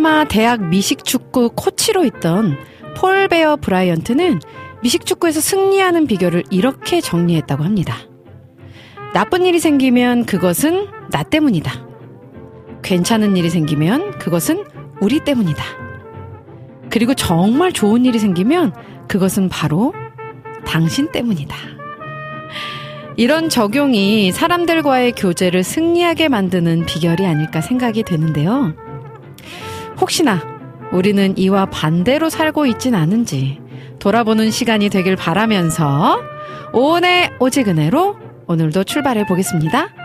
엘마베마 대학 미식축구 코치로 있던 폴 베어 브라이언트는 미식축구에서 승리하는 비결을 이렇게 정리했다고 합니다. 나쁜 일이 생기면 그것은 나 때문이다. 괜찮은 일이 생기면 그것은 우리 때문이다. 그리고 정말 좋은 일이 생기면 그것은 바로 당신 때문이다. 이런 적용이 사람들과의 교제를 승리하게 만드는 비결이 아닐까 생각이 되는데요. 혹시나 우리는 이와 반대로 살고 있진 않은지 돌아보는 시간이 되길 바라면서 오은의 오지근해로 오늘도 출발해 보겠습니다.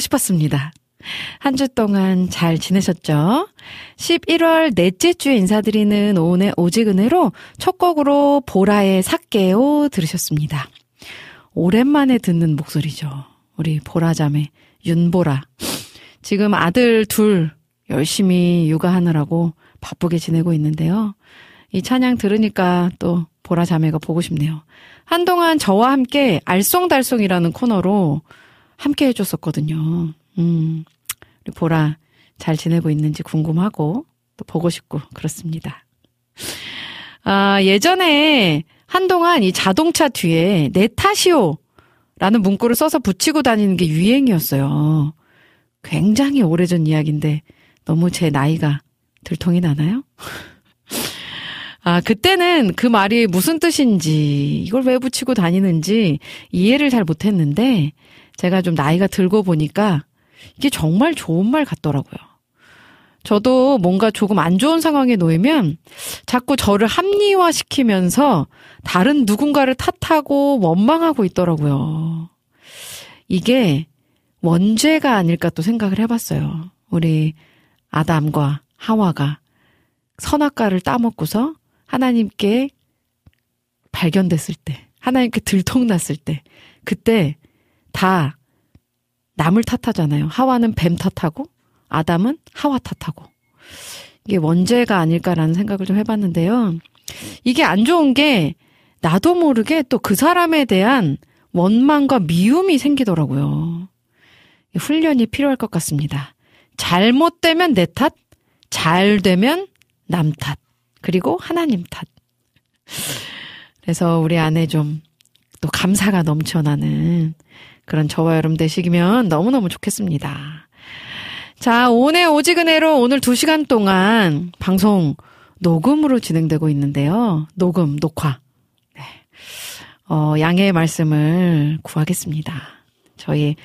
싶었습니다. 한 주 동안 잘 지내셨죠? 11월 넷째 주에 인사드리는 오은의 오직 은혜로 첫 곡으로 보라의 삭개오 들으셨습니다. 오랜만에 듣는 목소리죠. 우리 보라자매 윤보라. 지금 아들 둘 열심히 육아하느라고 바쁘게 지내고 있는데요. 이 찬양 들으니까 또 보라 자매가 보고 싶네요. 한동안 저와 함께 알쏭달쏭이라는 코너로 함께 해줬었거든요. 음, 우리 보라 잘 지내고 있는지 궁금하고 또 보고 싶고 그렇습니다. 아, 예전에 한동안 이 자동차 뒤에 내 탓이오 라는 문구를 써서 붙이고 다니는 게 유행이었어요. 굉장히 오래전 이야기인데 너무 제 나이가 들통이 나나요? 아, 그때는 그 말이 무슨 뜻인지, 이걸 왜 붙이고 다니는지 이해를 잘 못했는데, 제가 좀 나이가 들고 보니까 이게 정말 좋은 말 같더라고요. 저도 뭔가 조금 안 좋은 상황에 놓이면 자꾸 저를 합리화시키면서 다른 누군가를 탓하고 원망하고 있더라고요. 이게 원죄가 아닐까 또 생각을 해봤어요. 우리 아담과 하와가 선악과를 따먹고서 하나님께 발견됐을 때, 하나님께 들통났을 때, 그때 다 남을 탓하잖아요. 하와는 뱀 탓하고, 아담은 하와 탓하고. 이게 원죄가 아닐까라는 생각을 좀 해봤는데요. 이게 안 좋은 게 나도 모르게 또 그 사람에 대한 원망과 미움이 생기더라고요. 훈련이 필요할 것 같습니다. 잘못되면 내 탓, 잘 되면 남 탓, 그리고 하나님 탓. 그래서 우리 안에 좀 또 감사가 넘쳐나는 그런 저와 여러분 되시면 너무너무 좋겠습니다. 자, 오늘 오지근해로 오늘 두 시간 동안 방송 녹음으로 진행되고 있는데요. 녹음, 녹화. 네. 어, 양해의 말씀을 구하겠습니다. 저희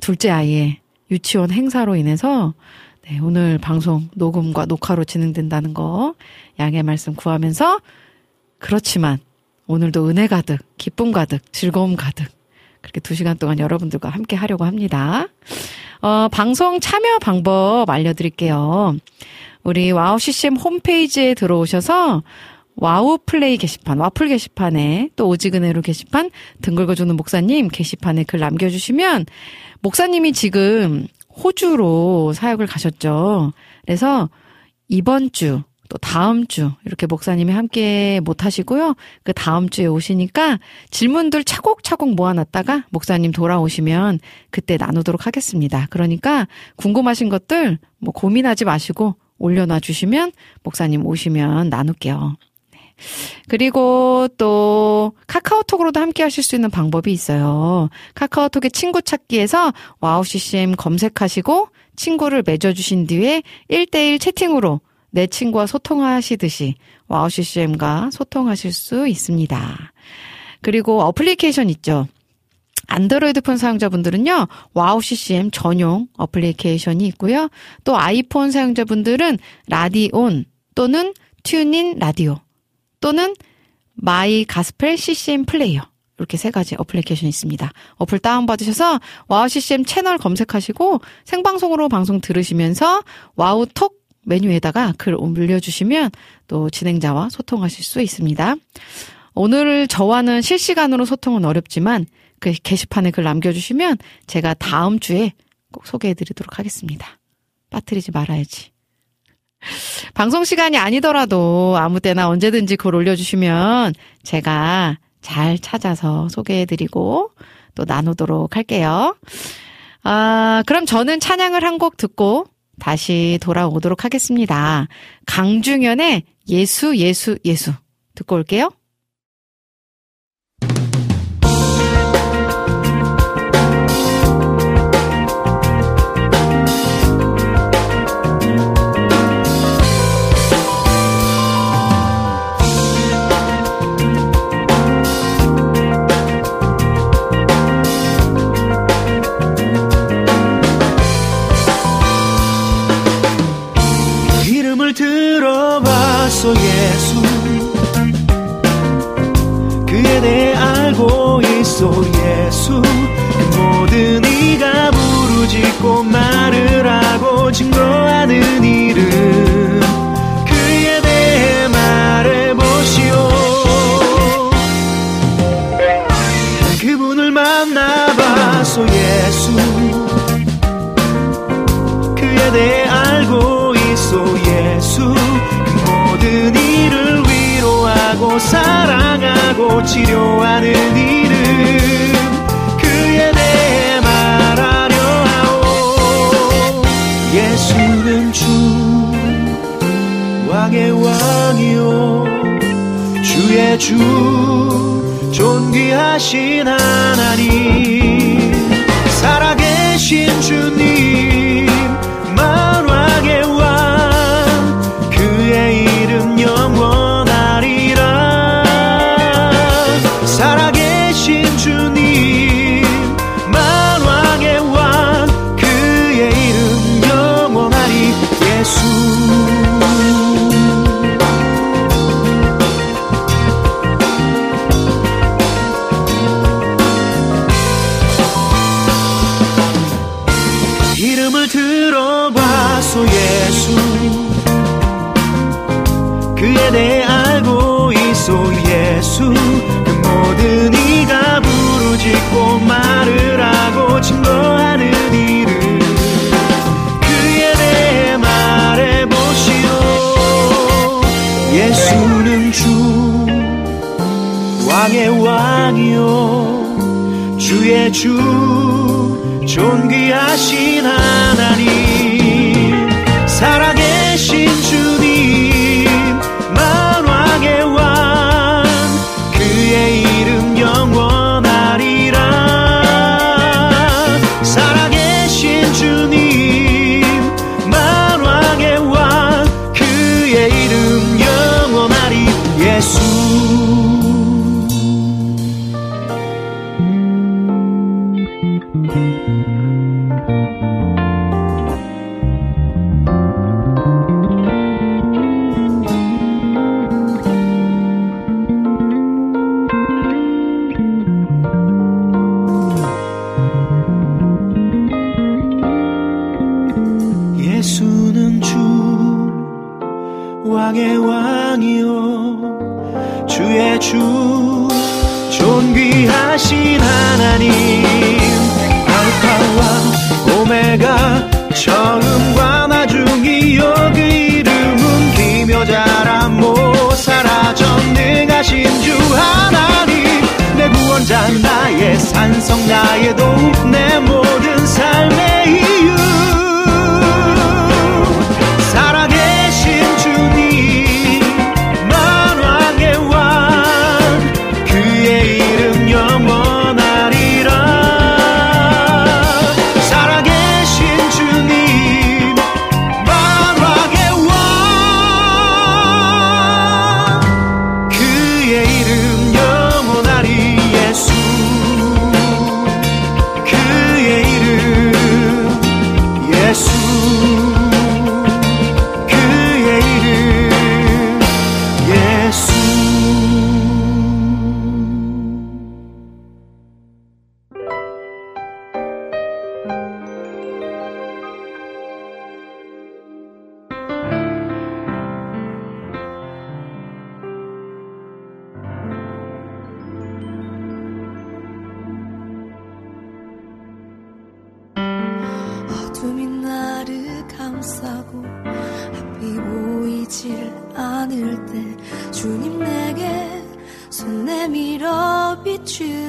둘째 아이의 유치원 행사로 인해서 네, 오늘 방송 녹음과 녹화로 진행된다는 거 양해 말씀 구하면서 그렇지만 오늘도 은혜 가득, 기쁨 가득, 즐거움 가득 그렇게 두 시간 동안 여러분들과 함께 하려고 합니다. 어, 방송 참여 방법 알려드릴게요. 우리 와우 CCM 홈페이지에 들어오셔서 와우 플레이 게시판, 와플 게시판에 또 오직은혜로 게시판 등 긁어주는 목사님 게시판에 글 남겨주시면 목사님이 지금 호주로 사역을 가셨죠. 그래서 이번 주, 또 다음 주, 이렇게 목사님이 함께 못 하시고요. 그 다음 주에 오시니까 질문들 차곡차곡 모아놨다가 목사님 돌아오시면 그때 나누도록 하겠습니다. 그러니까 궁금하신 것들 뭐 고민하지 마시고 올려놔 주시면 목사님 오시면 나눌게요. 그리고 또 카카오톡으로도 함께 하실 수 있는 방법이 있어요. 카카오톡의 친구 찾기에서 와우 CCM 검색하시고 친구를 맺어주신 뒤에 1대1 채팅으로 내 친구와 소통하시듯이 와우 CCM과 소통하실 수 있습니다. 그리고 어플리케이션 있죠. 안드로이드 폰 사용자분들은요, 와우 CCM 전용 어플리케이션이 있고요. 또 아이폰 사용자분들은 라디온 또는 TuneIn 라디오 또는 My Gospel CCM Player. 이렇게 세 가지 어플리케이션이 있습니다. 어플 다운받으셔서 와우 CCM 채널 검색하시고 생방송으로 방송 들으시면서 와우 톡 메뉴에다가 글 올려주시면 또 진행자와 소통하실 수 있습니다. 오늘 저와는 실시간으로 소통은 어렵지만 그 게시판에 글 남겨주시면 제가 다음 주에 꼭 소개해드리도록 하겠습니다. 빠뜨리지 말아야지. 방송 시간이 아니더라도 아무 때나 언제든지 글 올려주시면 제가 잘 찾아서 소개해드리고 또 나누도록 할게요. 아, 그럼 저는 찬양을 한 곡 듣고 다시 돌아오도록 하겠습니다. 강중현의 예수, 예수, 예수. 듣고 올게요. 그리스도 예수. 그에 대해 알고 있어 예수. 그 모든 일을 위로하고 사랑하고 치료하는 이름 그에 대해 말하려 하오. 예수는 주 왕의 왕이요. 주의 주 존귀하신 하나님. ginger 주 존귀하신 많을 때 주님 내게 손 내밀어 비추.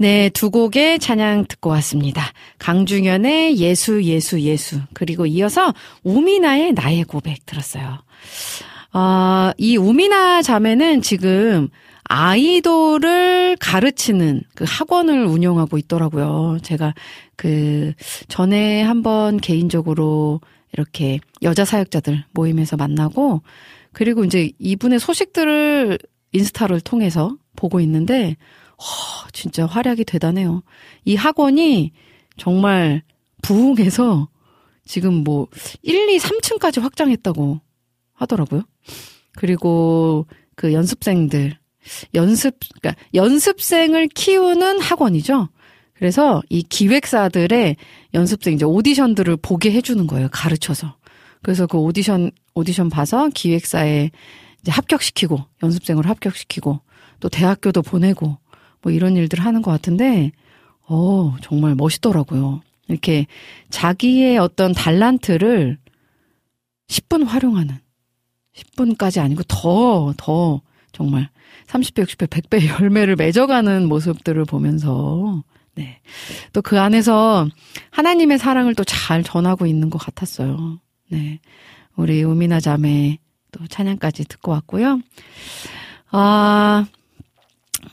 네, 두 곡의 찬양 듣고 왔습니다. 강중현의 예수, 예수, 예수. 그리고 이어서 우미나의 나의 고백 들었어요. 어, 이 우미나 자매는 지금 아이돌을 가르치는 그 학원을 운영하고 있더라고요. 제가 그 전에 한번 개인적으로 이렇게 여자 사역자들 모임에서 만나고 그리고 이제 이분의 소식들을 인스타를 통해서 보고 있는데 허, 진짜 활약이 대단해요. 이 학원이 정말 부흥해서 지금 뭐 1, 2, 3층까지 확장했다고 하더라고요. 그리고 그 연습생들 연습 그러니까 연습생을 키우는 학원이죠. 그래서 이 기획사들의 연습생 이제 오디션들을 보게 해주는 거예요. 가르쳐서. 그래서 그 오디션 오디션 봐서 기획사에 이제 합격시키고 연습생으로 합격시키고 또 대학교도 보내고 뭐 이런 일들 하는 것 같은데 어 정말 멋있더라고요. 이렇게 자기의 어떤 달란트를 10분 활용하는 10분까지 아니고 더, 더, 정말 30배, 60배, 100배 열매를 맺어가는 모습들을 보면서, 네. 또 그 안에서 하나님의 사랑을 또 잘 전하고 있는 것 같았어요. 네. 우리 우미나 자매 또 찬양까지 듣고 왔고요. 아,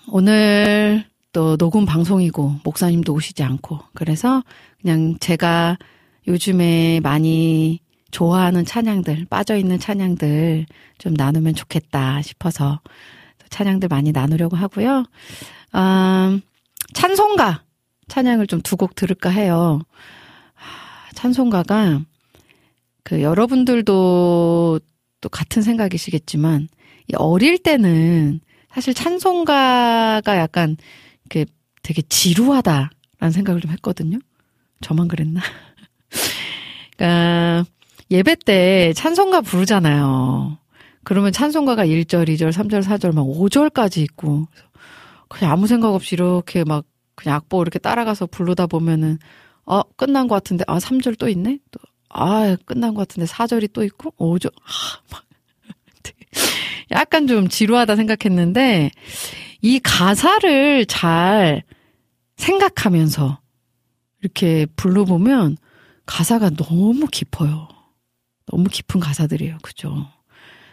오늘 또 녹음 방송이고 목사님도 오시지 않고 그래서 그냥 제가 요즘에 많이 좋아하는 찬양들, 빠져있는 찬양들 좀 나누면 좋겠다 싶어서 찬양들 많이 나누려고 하고요. 음, 찬송가 찬양을 좀 두 곡 들을까 해요. 찬송가가 그 여러분들도 또 같은 생각이시겠지만 어릴 때는 사실 찬송가가 약간 그 되게 지루하다라는 생각을 좀 했거든요. 저만 그랬나? 그러니까 예배 때 찬송가 부르잖아요. 그러면 찬송가가 1절, 2절, 3절, 4절, 막 5절까지 있고, 그냥 아무 생각 없이 이렇게 막 그냥 악보 이렇게 따라가서 부르다 보면은, 어, 끝난 것 같은데, 아, 3절 또 있네? 또, 아, 끝난 것 같은데 4절이 또 있고, 5절, 아, 막. 약간 좀 지루하다 생각했는데, 이 가사를 잘 생각하면서 이렇게 불러보면 가사가 너무 깊어요. 너무 깊은 가사들이에요. 그죠?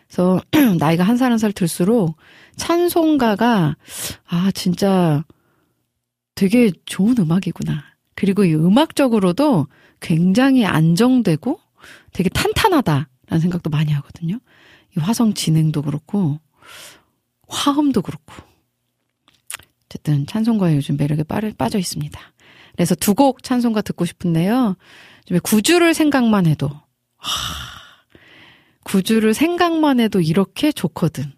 그래서 나이가 한 살 한 살 들수록 찬송가가 아 진짜 되게 좋은 음악이구나. 그리고 이 음악적으로도 굉장히 안정되고 되게 탄탄하다라는 생각도 많이 하거든요. 이 화성 진행도 그렇고 화음도 그렇고 어쨌든 찬송가에 요즘 매력에 빠져 있습니다. 그래서 두 곡 찬송가 듣고 싶은데요. 구주를 생각만 해도 하, 구주를 생각만 해도 이렇게 좋거든.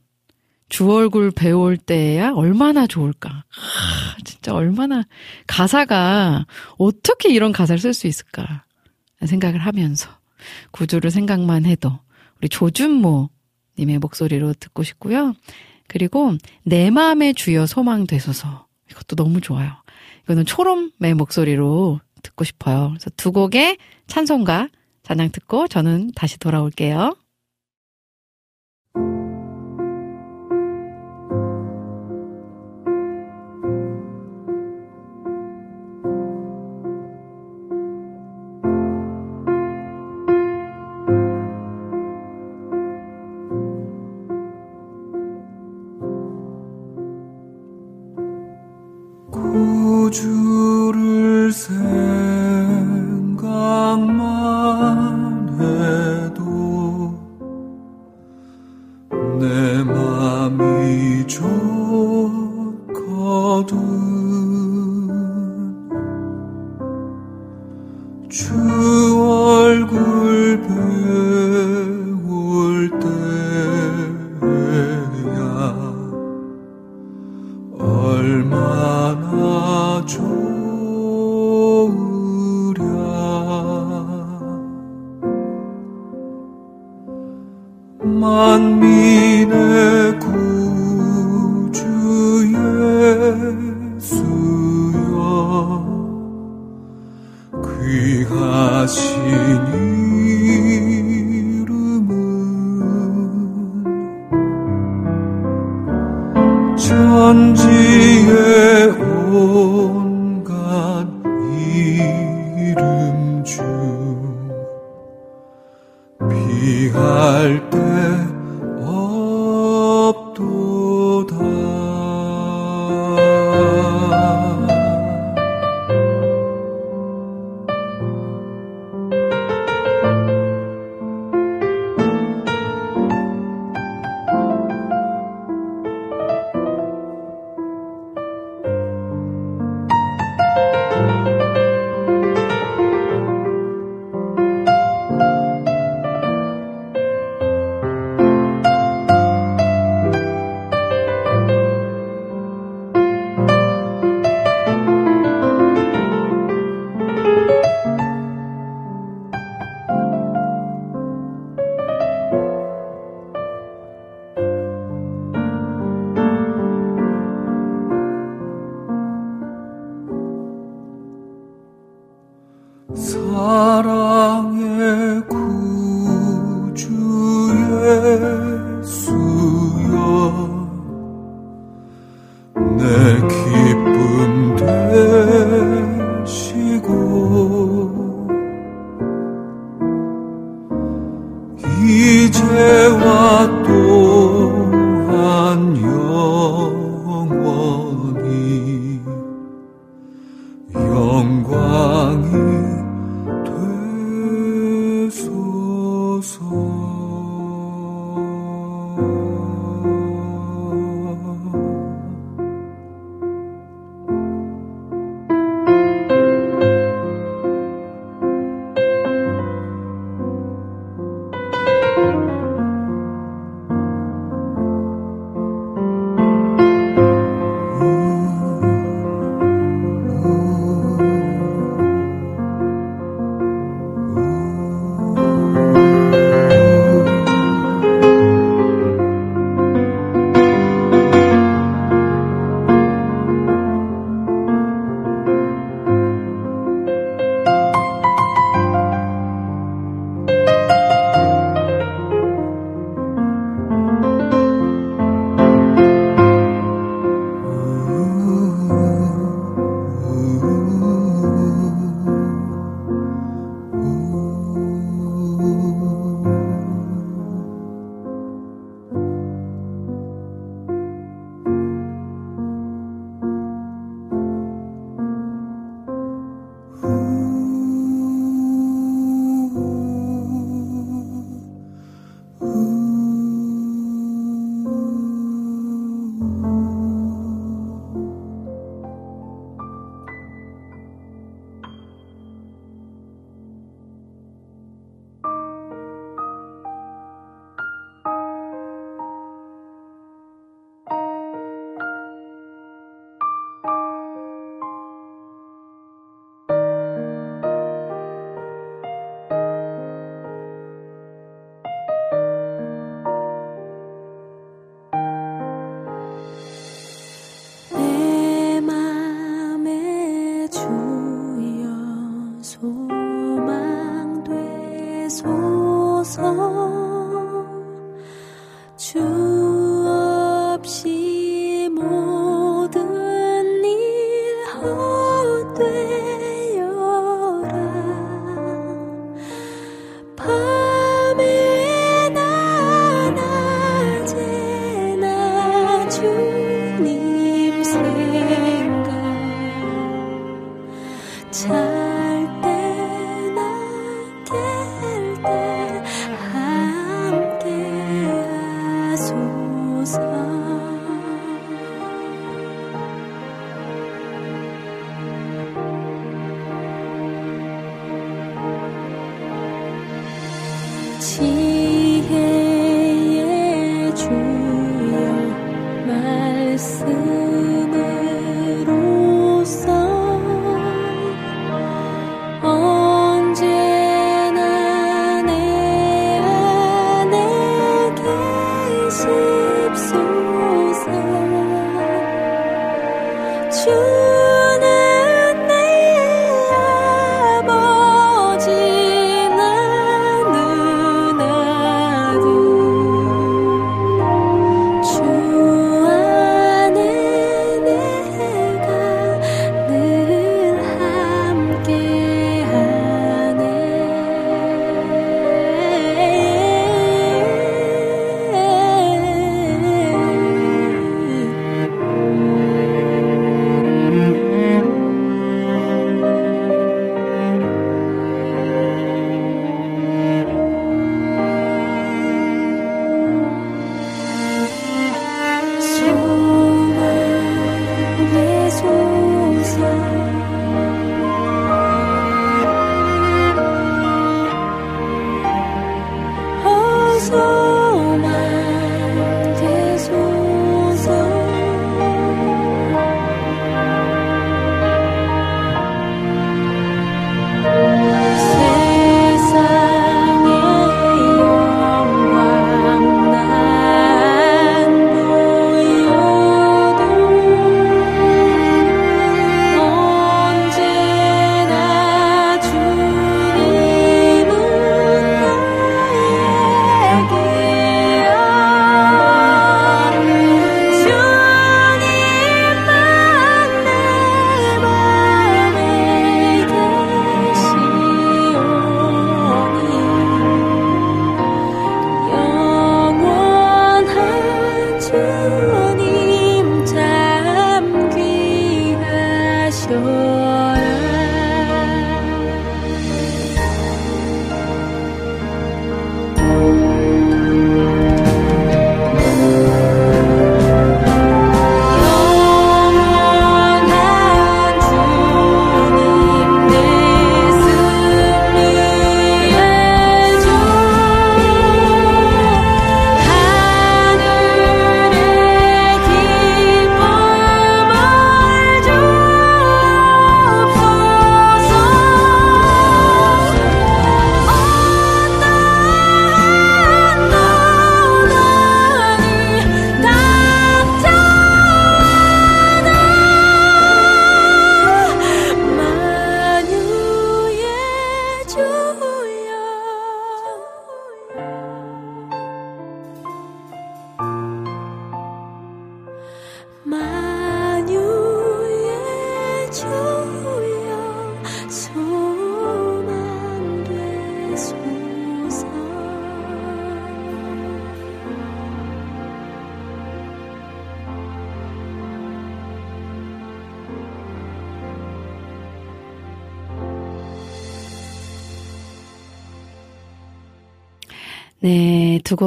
주 얼굴 배울 때야 얼마나 좋을까. 하, 진짜 얼마나 가사가 어떻게 이런 가사를 쓸 수 있을까 생각을 하면서 구주를 생각만 해도 우리 조준모 님의 목소리로 듣고 싶고요. 그리고 내 마음의 주여 소망 되소서 이것도 너무 좋아요. 이거는 초롬의 목소리로 듣고 싶어요. 그래서 두 곡의 찬송가 찬양 듣고 저는 다시 돌아올게요.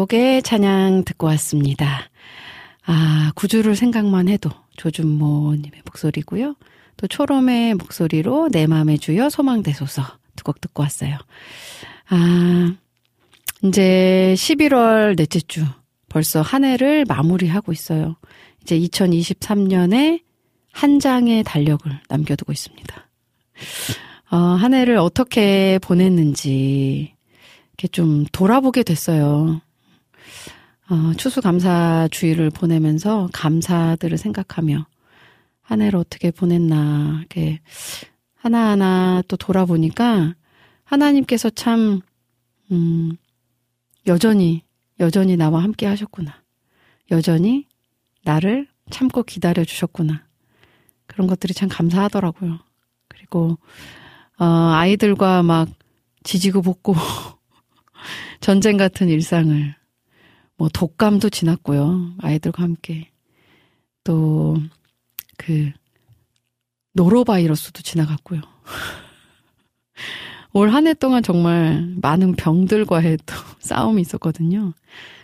곡의 찬양 듣고 왔습니다. 아, 구주를 생각만 해도 조준모님의 목소리고요. 또 초롬의 목소리로 내 맘에 주여 소망대소서 두 곡 듣고 왔어요. 아, 이제 11월 넷째 주 벌써 한 해를 마무리하고 있어요. 이제 2023년에 한 장의 달력을 남겨두고 있습니다. 어, 한 해를 어떻게 보냈는지 이렇게 좀 돌아보게 됐어요. 어, 추수감사 주의를 보내면서 감사들을 생각하며 한 해를 어떻게 보냈나 이렇게 하나하나 또 돌아보니까 하나님께서 참 음, 여전히 여전히 나와 함께 하셨구나. 여전히 나를 참고 기다려 주셨구나. 그런 것들이 참 감사하더라고요. 그리고 어, 아이들과 막 지지고 볶고 전쟁 같은 일상을 뭐 독감도 지났고요. 아이들과 함께 또 그 노로바이러스도 지나갔고요. 올 한 해 동안 정말 많은 병들과의 또 싸움이 있었거든요.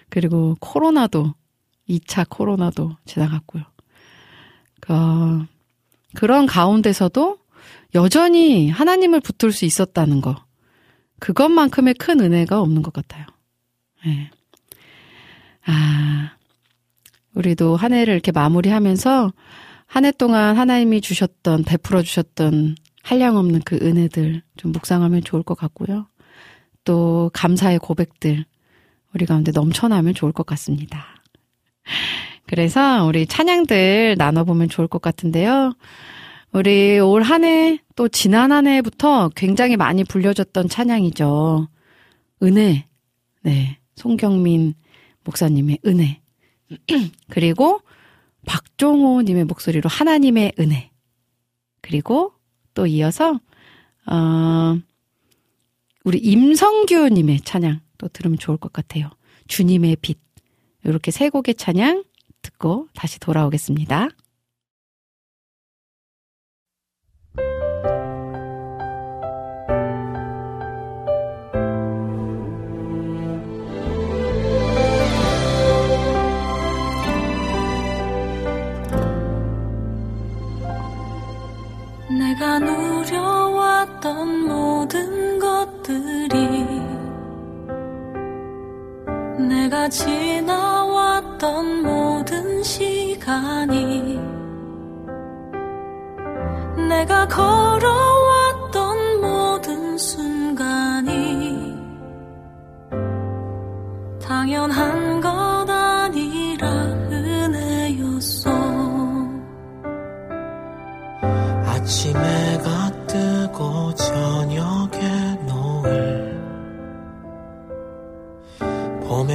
그리고 코로나도 2차 코로나도 지나갔고요. 그, 그런 가운데서도 여전히 하나님을 붙들 수 있었다는 거. 그것만큼의 큰 은혜가 없는 것 같아요. 네. 아, 우리도 한 해를 이렇게 마무리하면서 한 해 동안 하나님이 주셨던, 베풀어 주셨던 한량 없는 그 은혜들 좀 묵상하면 좋을 것 같고요. 또 감사의 고백들 우리 가운데 넘쳐나면 좋을 것 같습니다. 그래서 우리 찬양들 나눠보면 좋을 것 같은데요. 우리 올 한 해 또 지난 한 해부터 굉장히 많이 불려졌던 찬양이죠. 은혜. 네. 송경민 목사님의 은혜. 그리고 박종호 님의 목소리로 하나님의 은혜. 그리고 또 이어서, 어, 우리 임성규 님의 찬양 또 들으면 좋을 것 같아요. 주님의 빛. 이렇게 세 곡의 찬양 듣고 다시 돌아오겠습니다. 내가 지나왔던 모든 시간이 내가 걸어왔던 모든 순간이 당연한 것 아니라 은혜였어. 아침에 가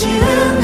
모든 것이 은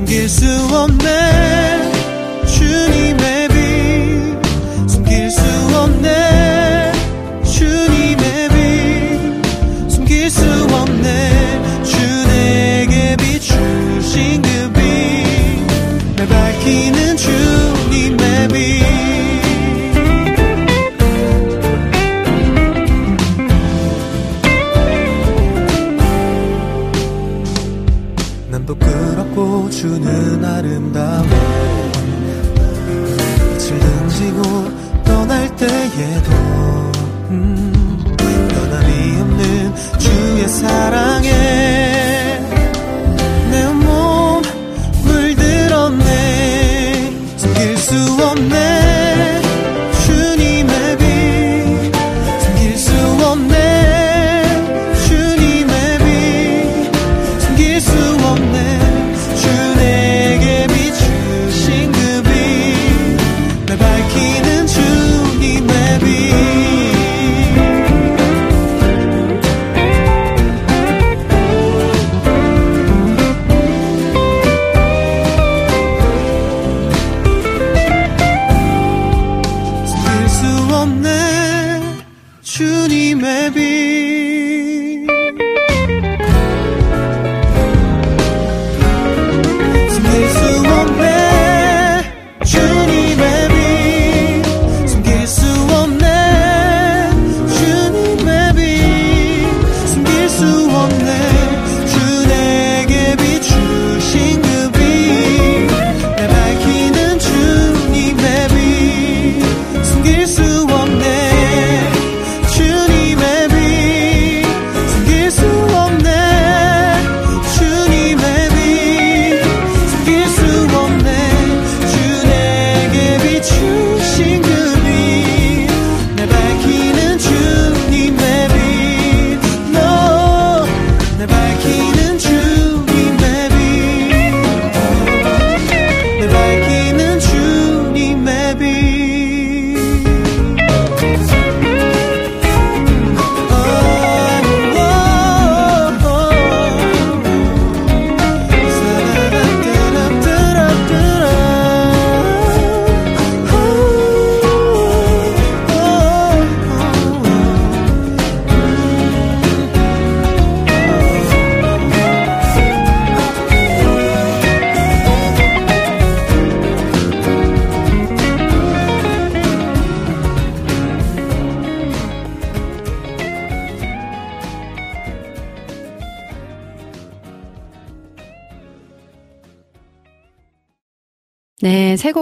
숨길 수 없네. 주님.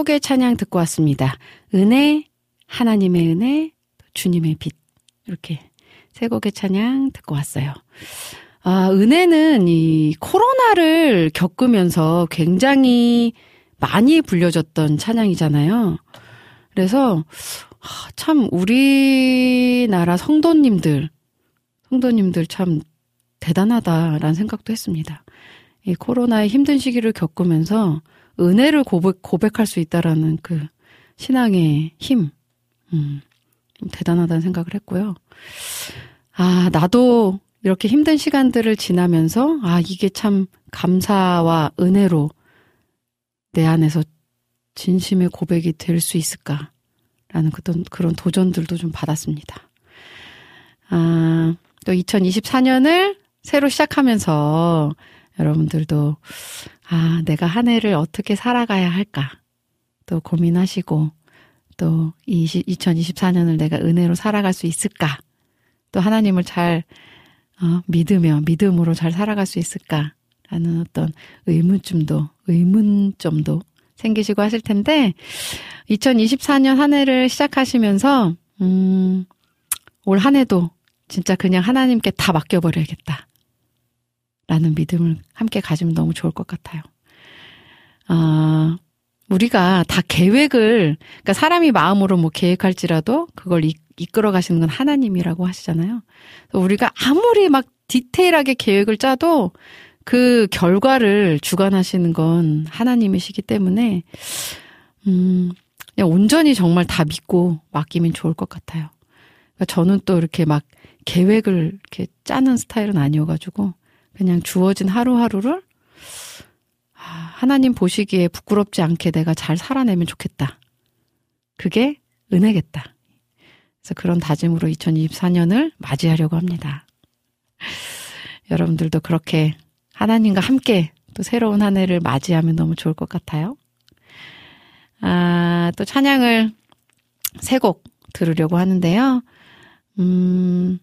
축복의 찬양 듣고 왔습니다. 은혜, 하나님의 은혜, 주님의 빛. 이렇게 세 곡의 찬양 듣고 왔어요. 아, 은혜는 이 코로나를 겪으면서 굉장히 많이 불려졌던 찬양이잖아요. 그래서 아, 참 우리나라 성도님들, 성도님들 참 대단하다라는 생각도 했습니다. 이 코로나의 힘든 시기를 겪으면서 은혜를 고백, 고백할 수 있다라는 그 신앙의 힘. 음, 대단하다는 생각을 했고요. 아, 나도 이렇게 힘든 시간들을 지나면서, 아, 이게 참 감사와 은혜로 내 안에서 진심의 고백이 될 수 있을까라는 그런, 그런 도전들도 좀 받았습니다. 아, 또 2024년을 새로 시작하면서 여러분들도, 아, 내가 한 해를 어떻게 살아가야 할까? 또 고민하시고, 또 2024년을 내가 은혜로 살아갈 수 있을까? 또 하나님을 잘 어, 믿으며 믿음으로 잘 살아갈 수 있을까라는 어떤 의문점도 의문점도 생기시고 하실 텐데 2024년 한 해를 시작하시면서 음, 올 한 해도 진짜 그냥 하나님께 다 맡겨버려야겠다. 라는 믿음을 함께 가지면 너무 좋을 것 같아요. 아, 우리가 다 계획을, 그러니까 사람이 마음으로 뭐 계획할지라도 그걸 이, 이끌어 가시는 건 하나님이라고 하시잖아요. 우리가 아무리 막 디테일하게 계획을 짜도 그 결과를 주관하시는 건 하나님이시기 때문에, 음, 그냥 온전히 정말 다 믿고 맡기면 좋을 것 같아요. 그러니까 저는 또 이렇게 막 계획을 이렇게 짜는 스타일은 아니어가지고, 그냥 주어진 하루하루를 아, 하나님 보시기에 부끄럽지 않게 내가 잘 살아내면 좋겠다. 그게 은혜겠다. 그래서 그런 다짐으로 2024년을 맞이하려고 합니다. 여러분들도 그렇게 하나님과 함께 또 새로운 한 해를 맞이하면 너무 좋을 것 같아요. 아, 또 찬양을 세 곡 들으려고 하는데요. 음,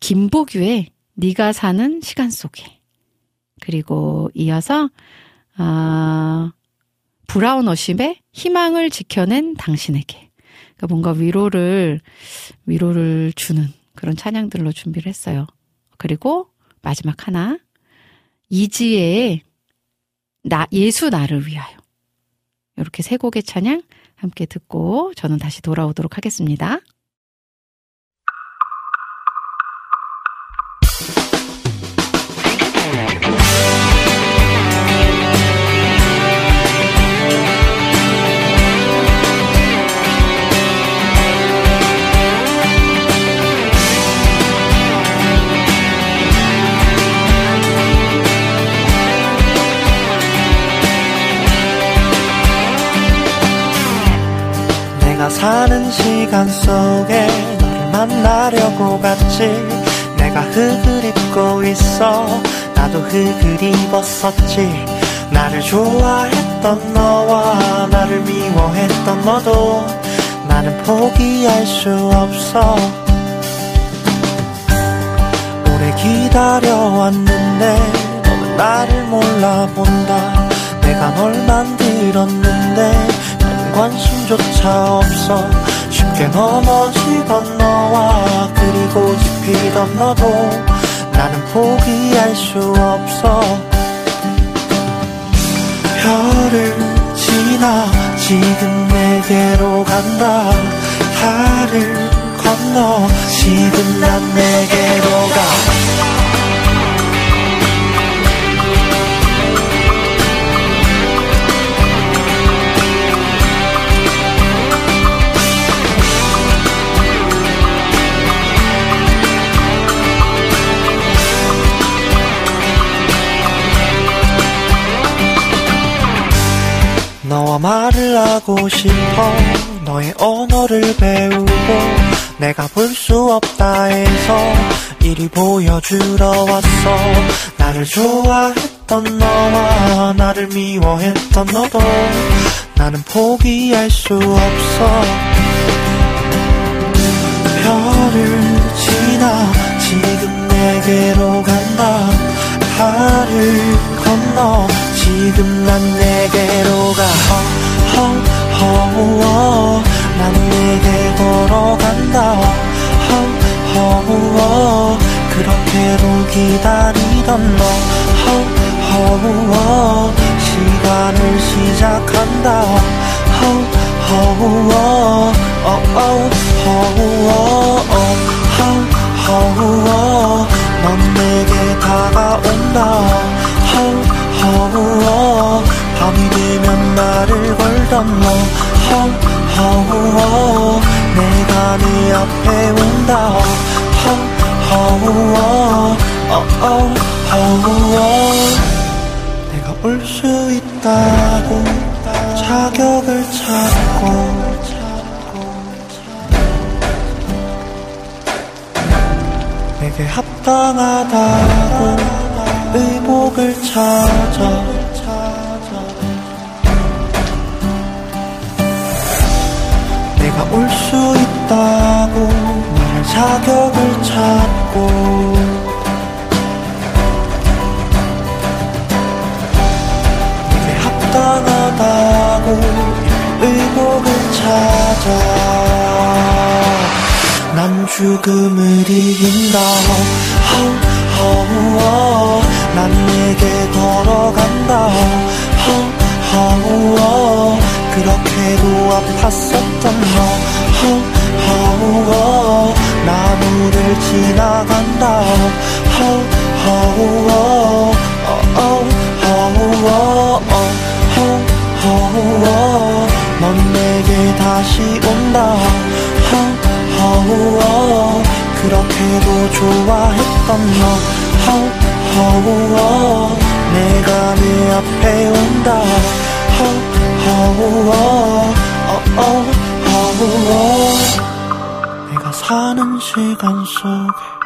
김보규의 네가 사는 시간 속에 그리고 이어서 아, 브라운 어심의 희망을 지켜낸 당신에게 그러니까 뭔가 위로를 위로를 주는 그런 찬양들로 준비를 했어요. 그리고 마지막 하나 이지혜의 나 예수 나를 위하여 이렇게 세 곡의 찬양 함께 듣고 저는 다시 돌아오도록 하겠습니다. 사는 시간 속에 너를 만나려고 갔지. 내가 흙을 입고 있어 나도 흙을 입었었지. 나를 좋아했던 너와 나를 미워했던 너도 나는 포기할 수 없어. 오래 기다려왔는데 나를 몰라본다. 내가 널 만들었는데 난 관심 조차 없어. 쉽게 넘어지던 너와 그리고 지피던 너도 나는 포기할 수 없어. 별을 지나 지금 내게로 간다. 달을 건너 지금 난 내게로 가 너와 말을 하고 싶어. 너의 언어를 배우고 내가 볼 수 없다 해서 이리 보여주러 왔어. 나를 좋아했던 너와 나를 미워했던 너도 나는 포기할 수 없어. 별을 지나 지금 내게로 간다. 달을 건너 지금 난 내게로 가. 허허허 난 내게 걸어간다. 허허허. 그렇게로 기다리던 너. 허허허. 시간을 시작한다. 허허허. 허허허 허허허. 넌 내게 다가온다 허우어 밤이 되면 나를 걸던 너. 허허우어 내가 네 앞에 온다. 허허우어 어어 허우어 내가 올 수 있다고 자격을 찾고. 내게 합당하다고 의복을 찾아 내가 올 수 있다고 말할 자격을 찾고. 내게 합당하다고 의복을 찾아. 난 죽음을 이긴다. 호, 호, 호, 난 내게 걸어간다. 호, 그렇게도 아팠었던 너. 호, 나무를 지나간다. 어, 호, 호, 넌 내게 다시 온다. 호, 허우어. 그렇게도 좋아했던 너. 허 우어 내가 네 앞에 온다. 허우어 허우어. 내가 사는 시간 속에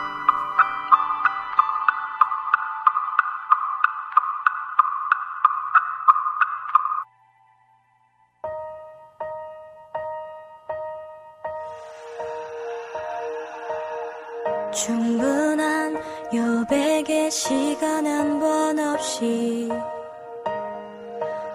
충분한 여백의 시간 한 번 없이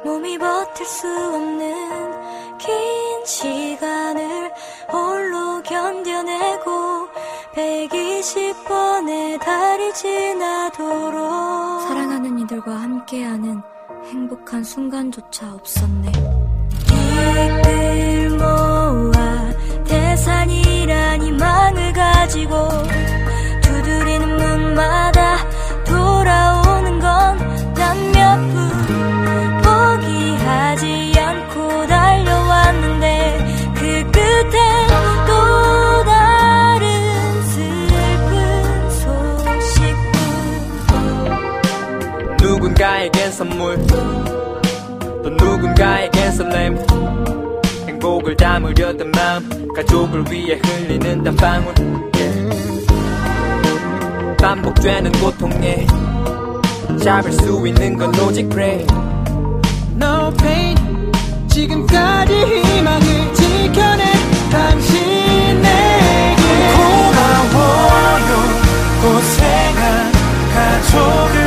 몸이 버틸 수 없는 긴 시간을 홀로 견뎌내고 120번의 달이 지나도록 사랑하는 이들과 함께하는 행복한 순간조차 없었네. 이끌 모아 대산이란 희망을 가지고 돌아오는 건단몇분 포기하지 않고 달려왔는데 그 끝에 또 다른 슬픈 소식뿐. 누군가에겐 선물 또 누군가에겐 설렘. 행복을 담으려던 마음 가족을 위해 흘리는 단방울. Yeah. 반복되는 고통에 잡을 수 있는 건 오직 pray No pain. 지금까지 희망을 지켜낸 당신에게. 고마워요. 고생한 가족을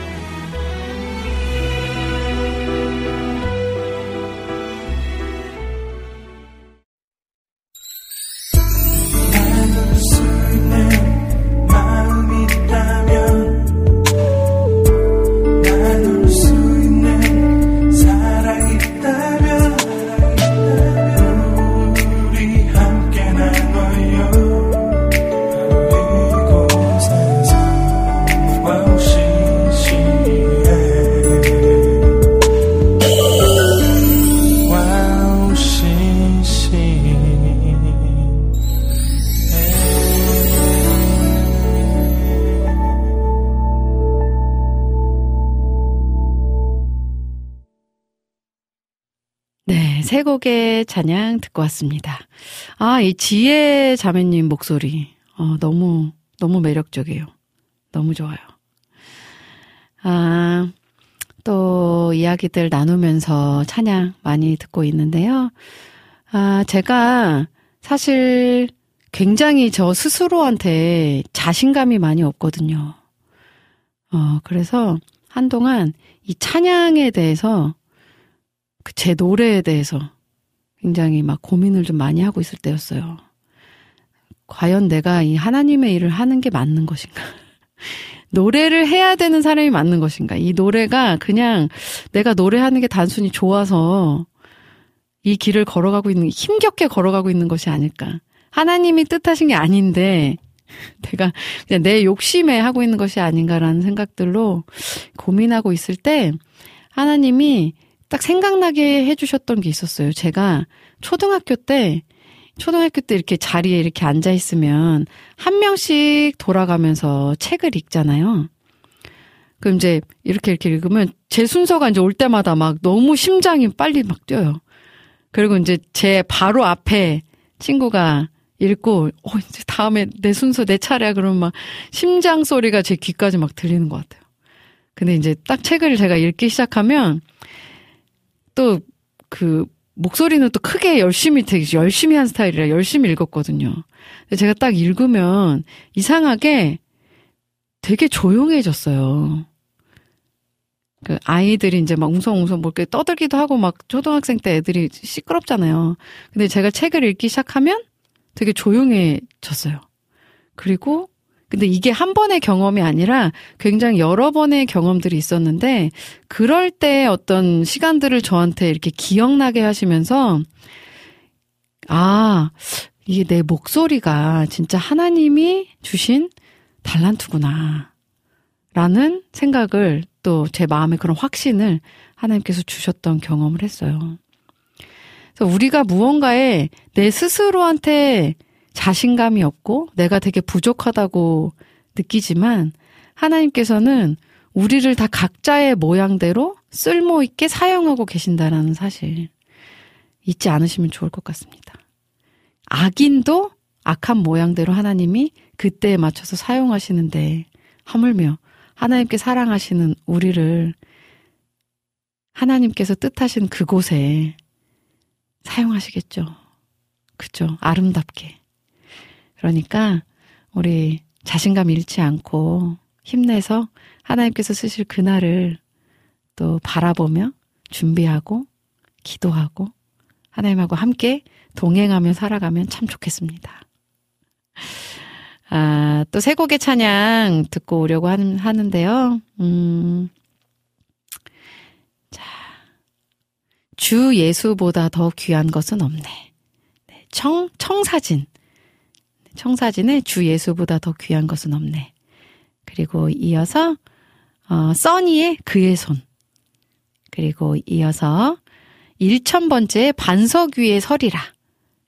찬양 듣고 왔습니다. 아, 이 지혜 자매님 목소리. 어, 너무, 너무 매력적이에요. 너무 좋아요. 아, 또 이야기들 나누면서 찬양 많이 듣고 있는데요. 아, 제가 사실 굉장히 저 스스로한테 자신감이 많이 없거든요. 어, 그래서 한동안 이 찬양에 대해서 그 제 노래에 대해서 굉장히 막 고민을 좀 많이 하고 있을 때였어요. 과연 내가 이 하나님의 일을 하는 게 맞는 것인가? 노래를 해야 되는 사람이 맞는 것인가? 이 노래가 그냥 내가 노래하는 게 단순히 좋아서 이 길을 걸어가고 있는, 힘겹게 걸어가고 있는 것이 아닐까. 하나님이 뜻하신 게 아닌데, 내가 그냥 내 욕심에 하고 있는 것이 아닌가라는 생각들로 고민하고 있을 때, 하나님이 딱 생각나게 해주셨던 게 있었어요. 제가 초등학교 때, 초등학교 때 이렇게 자리에 이렇게 앉아 있으면 한 명씩 돌아가면서 책을 읽잖아요. 그럼 이제 이렇게 이렇게 읽으면 제 순서가 이제 올 때마다 막 너무 심장이 빨리 막 뛰어요. 그리고 이제 제 바로 앞에 친구가 읽고, 어, 이제 다음에 내 순서, 내 차례야. 그러면 막 심장 소리가 제 귀까지 막 들리는 것 같아요. 근데 이제 딱 책을 제가 읽기 시작하면 또 그 목소리는 또 크게 열심히 되게 열심히 한 스타일이라 열심히 읽었거든요. 근데 제가 딱 읽으면 이상하게 되게 조용해졌어요. 그 아이들이 이제 막 웅성웅성 뭐 이렇게 떠들기도 하고 막 초등학생 때 애들이 시끄럽잖아요. 근데 제가 책을 읽기 시작하면 되게 조용해졌어요. 그리고 근데 이게 한 번의 경험이 아니라 굉장히 여러 번의 경험들이 있었는데 그럴 때 어떤 시간들을 저한테 이렇게 기억나게 하시면서 아, 이게 내 목소리가 진짜 하나님이 주신 달란트구나. 라는 생각을 또 제 마음에 그런 확신을 하나님께서 주셨던 경험을 했어요. 우리가 무언가에 내 스스로한테 자신감이 없고 내가 되게 부족하다고 느끼지만 하나님께서는 우리를 다 각자의 모양대로 쓸모 있게 사용하고 계신다라는 사실 잊지 않으시면 좋을 것 같습니다. 악인도 악한 모양대로 하나님이 그때에 맞춰서 사용하시는데 하물며 하나님께 사랑하시는 우리를 하나님께서 뜻하신 그곳에 사용하시겠죠. 그죠? 아름답게. 그러니까 우리 자신감 잃지 않고 힘내서 하나님께서 쓰실 그날을 또 바라보며 준비하고 기도하고 하나님하고 함께 동행하며 살아가면 참 좋겠습니다. 아, 또 세 곡의 찬양 듣고 오려고 하는데요. 음, 자, 주 예수보다 더 귀한 것은 없네. 네, 청, 청사진. 청사진에 주 예수보다 더 귀한 것은 없네. 그리고 이어서, 어, 써니의 그의 손. 그리고 이어서 1000번째 반석 위에 서리라.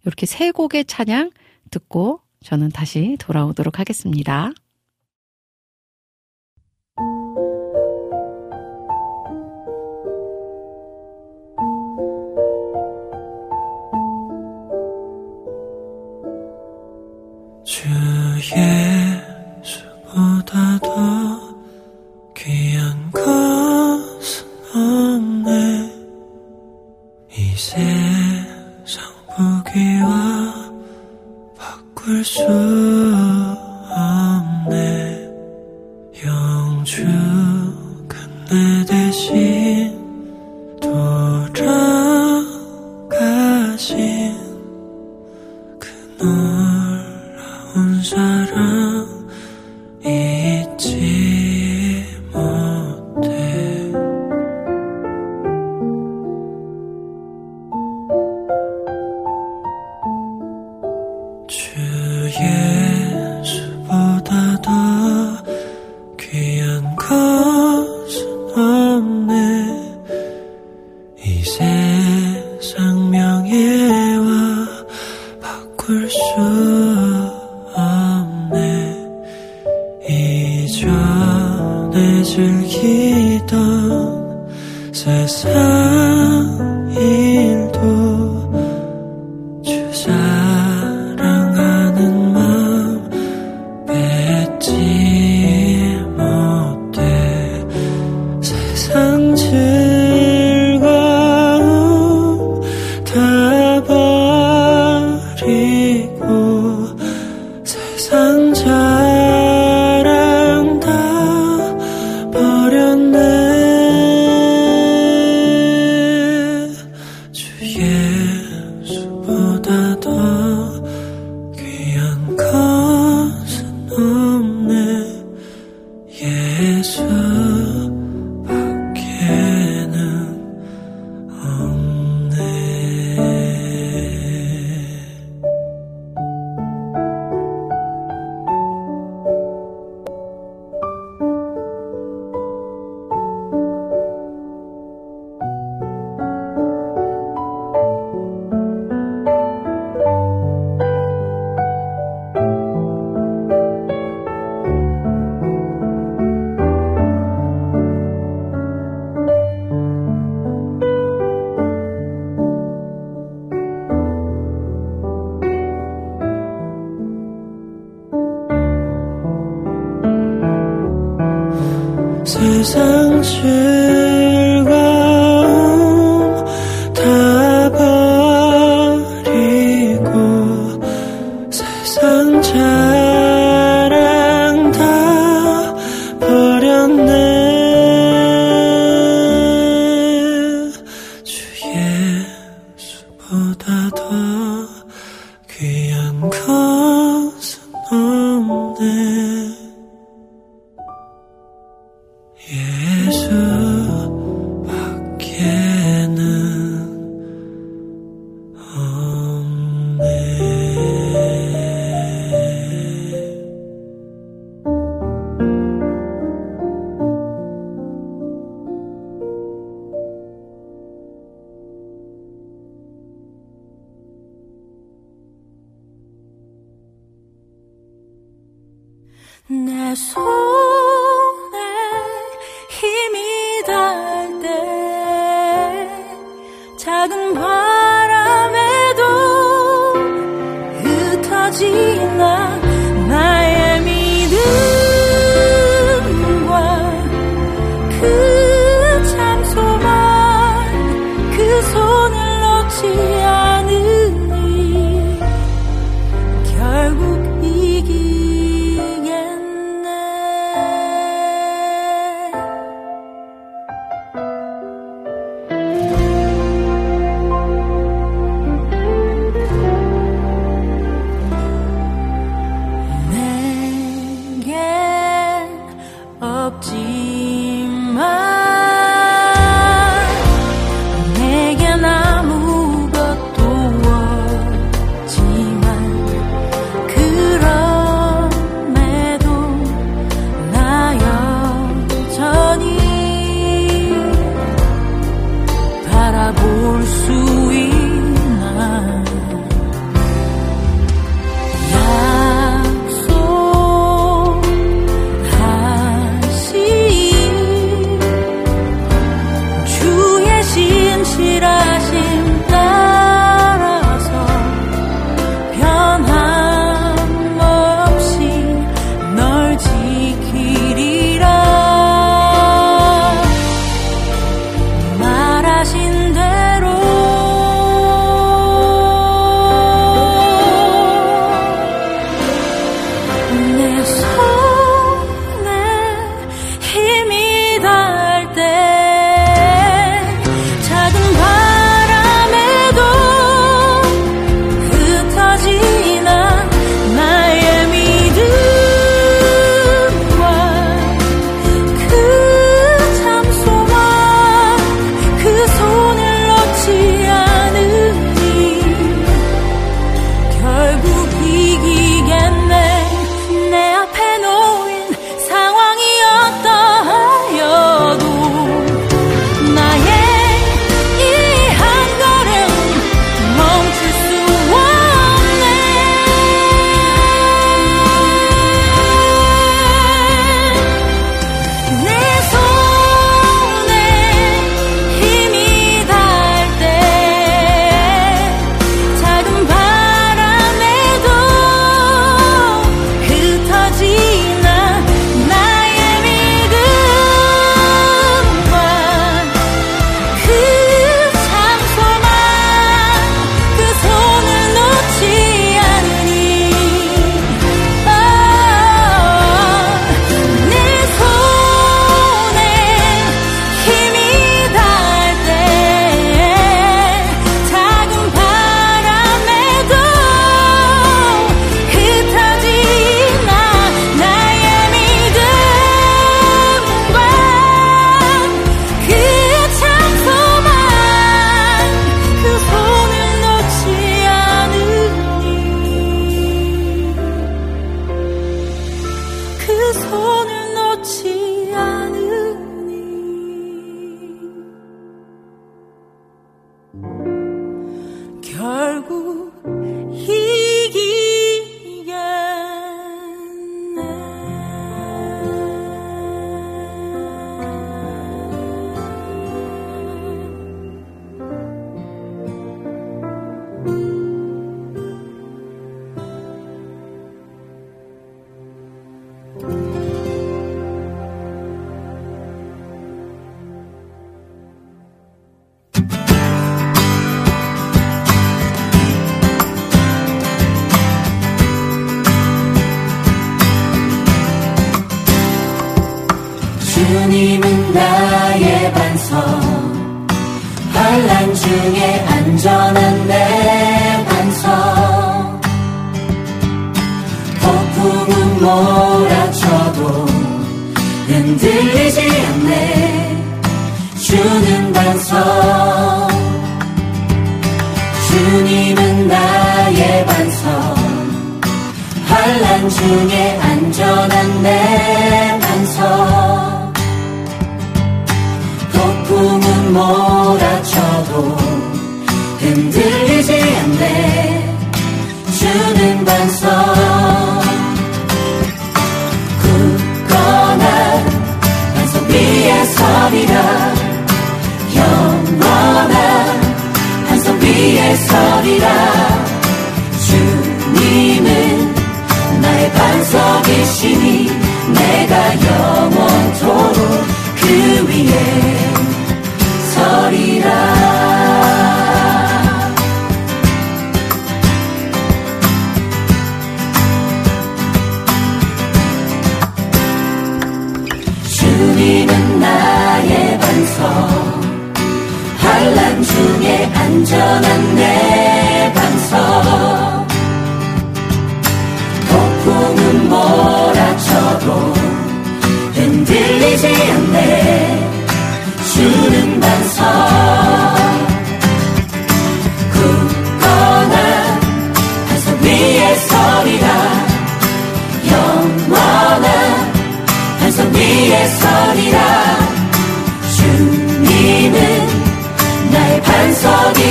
이렇게 세 곡의 찬양 듣고 저는 다시 돌아오도록 하겠습니다. 세상 보기와 바꿀 수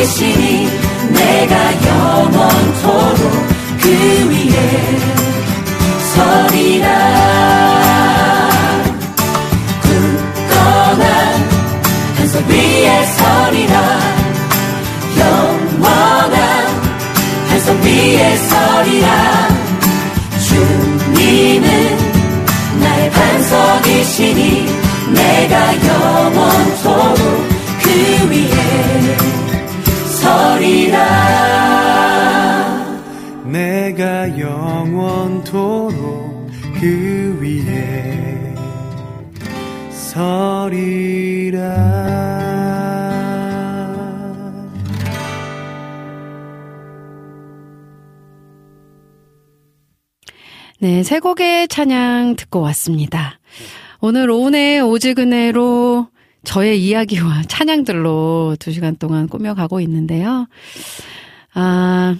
반석이시니 내가 영원토록 그 위에 서리라. 굳건한 반석 위에 서리라. 영원한 반석 위에 서리라. 주님은 나의 반석이시니 세 곡의 찬양 듣고 왔습니다. 오늘 오후에 오지근해로 저의 이야기와 찬양들로 두 시간 동안 꾸며가고 있는데요. 아,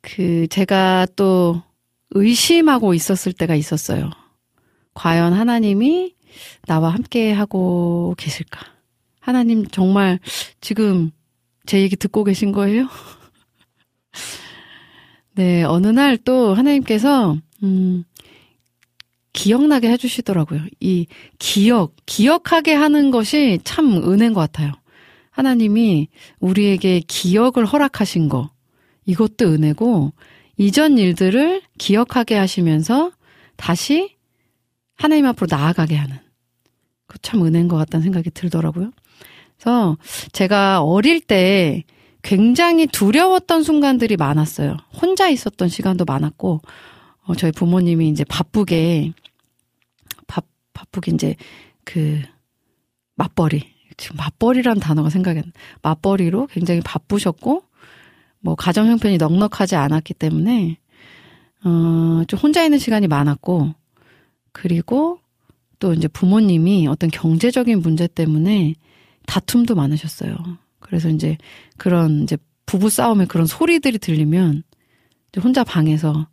그, 제가 또 의심하고 있었을 때가 있었어요. 과연 하나님이 나와 함께 하고 계실까? 하나님 정말 지금 제 얘기 듣고 계신 거예요? 네, 어느 날 또 하나님께서, 음, 기억나게 해주시더라고요. 이 기억, 기억하게 하는 것이 참 은혜인 것 같아요. 하나님이 우리에게 기억을 허락하신 거, 이것도 은혜고, 이전 일들을 기억하게 하시면서 다시 하나님 앞으로 나아가게 하는, 그참 은혜인 것 같다는 생각이 들더라고요. 그래서 제가 어릴 때 굉장히 두려웠던 순간들이 많았어요. 혼자 있었던 시간도 많았고, 어, 저희 부모님이 이제 바쁘게, 바, 바쁘게 이제 그, 맞벌이. 지금 맞벌이란 단어가 생각이 안 나. 맞벌이로 굉장히 바쁘셨고, 뭐, 가정 형편이 넉넉하지 않았기 때문에, 어, 좀 혼자 있는 시간이 많았고, 그리고 또 이제 부모님이 어떤 경제적인 문제 때문에 다툼도 많으셨어요. 그래서 이제 그런 이제 부부 싸움에 그런 소리들이 들리면 혼자 방에서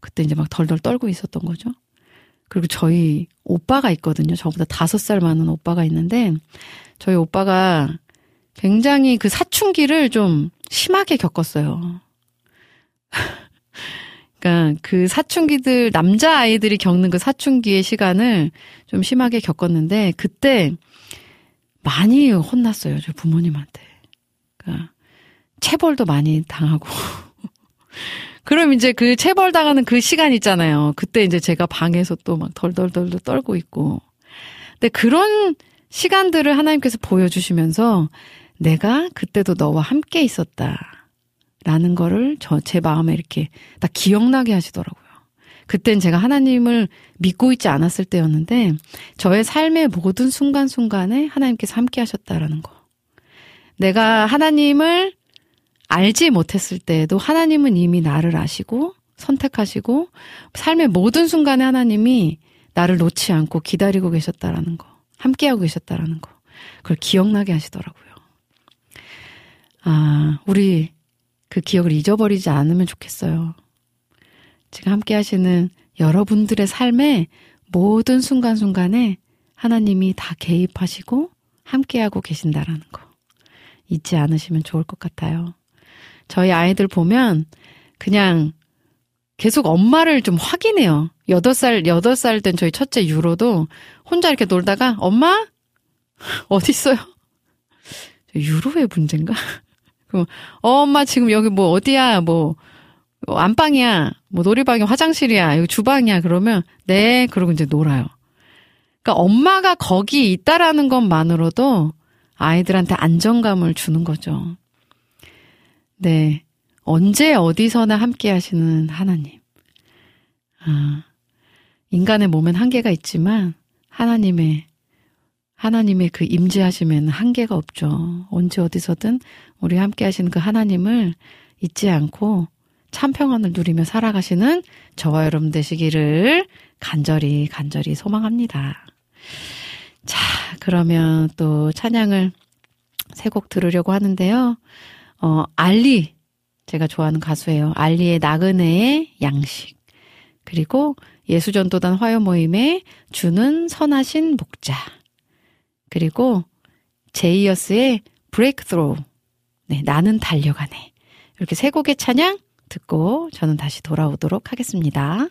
그때 이제 막 덜덜 떨고 있었던 거죠. 그리고 저희 오빠가 있거든요. 저보다 다섯 살 많은 오빠가 있는데 저희 오빠가 굉장히 그 사춘기를 좀 심하게 겪었어요. 그러니까 그 사춘기들 남자 아이들이 겪는 그 사춘기의 시간을 좀 심하게 겪었는데 그때 많이 혼났어요. 저 부모님한테. 그러니까 체벌도 많이 당하고. 그럼 이제 그 체벌 당하는 그 시간 있잖아요. 그때 이제 제가 방에서 또막 덜덜덜 떨고 있고. 근데 그런 시간들을 하나님께서 보여주시면서 내가 그때도 너와 함께 있었다. 라는 거를 저 제 마음에 이렇게 딱 기억나게 하시더라고요. 그땐 제가 하나님을 믿고 있지 않았을 때였는데 저의 삶의 모든 순간순간에 하나님께서 함께 하셨다라는 거. 내가 하나님을 알지 못했을 때에도 하나님은 이미 나를 아시고 선택하시고 삶의 모든 순간에 하나님이 나를 놓지 않고 기다리고 계셨다라는 거. 함께하고 계셨다라는 거. 그걸 기억나게 하시더라고요. 아, 우리 그 기억을 잊어버리지 않으면 좋겠어요. 지금 함께 하시는 여러분들의 삶의 모든 순간순간에 하나님이 다 개입하시고 함께하고 계신다라는 거. 잊지 않으시면 좋을 것 같아요. 저희 아이들 보면 그냥 계속 엄마를 좀 확인해요. 8살, 8살 된 저희 첫째 유로도 혼자 이렇게 놀다가 엄마? 어딨어요? 유로의 문제인가? 그럼 어, 엄마 지금 여기 뭐 어디야? 뭐 어, 안방이야, 뭐 놀이방이 화장실이야, 여기 주방이야, 그러면, 네, 그러고 이제 놀아요. 그러니까 엄마가 거기 있다라는 것만으로도 아이들한테 안정감을 주는 거죠. 네. 언제 어디서나 함께 하시는 하나님. 아, 인간의 몸엔 한계가 있지만 하나님의 하나님의 그 임재하심에는 한계가 없죠. 언제 어디서든 우리 함께 하시는 그 하나님을 잊지 않고 참 평안을 누리며 살아가시는 저와 여러분 되시기를 간절히 간절히 소망합니다. 자, 그러면 또 찬양을 세 곡 들으려고 하는데요. 어, 알리. 제가 좋아하는 가수예요. 알리의 나그네의 양식. 그리고 예수전도단 화요 모임에 주는 선하신 목자. 그리고 제이어스의 브레이크스루. 네, 나는 달려가네. 이렇게 세 곡의 찬양 듣고 저는 다시 돌아오도록 하겠습니다.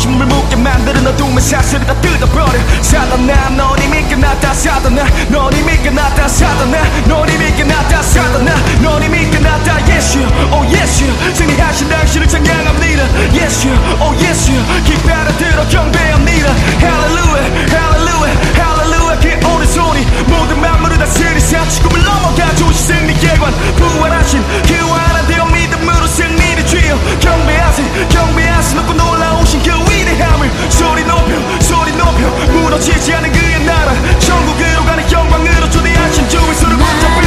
세 강함을 소리 높여 소리 높여. 무너지지 않은 그의 나라. 천국으로 가는 영광으로 초대하신 주 예수를 붙잡고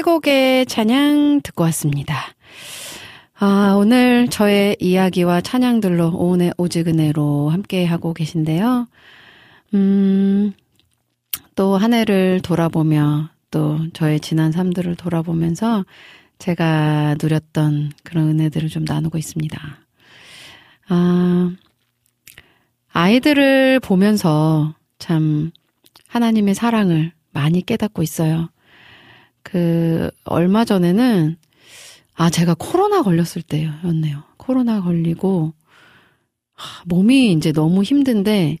곡의 찬양 듣고 왔습니다. 아, 오늘 저의 이야기와 찬양들로 오은의 오지근해로 함께 하고 계신데요. 음, 또 한 해를 돌아보며 또 저의 지난 삶들을 돌아보면서 제가 누렸던 그런 은혜들을 좀 나누고 있습니다. 아, 아이들을 보면서 참 하나님의 사랑을 많이 깨닫고 있어요. 그, 얼마 전에는, 아, 제가 코로나 걸렸을 때였네요. 코로나 걸리고, 몸이 이제 너무 힘든데,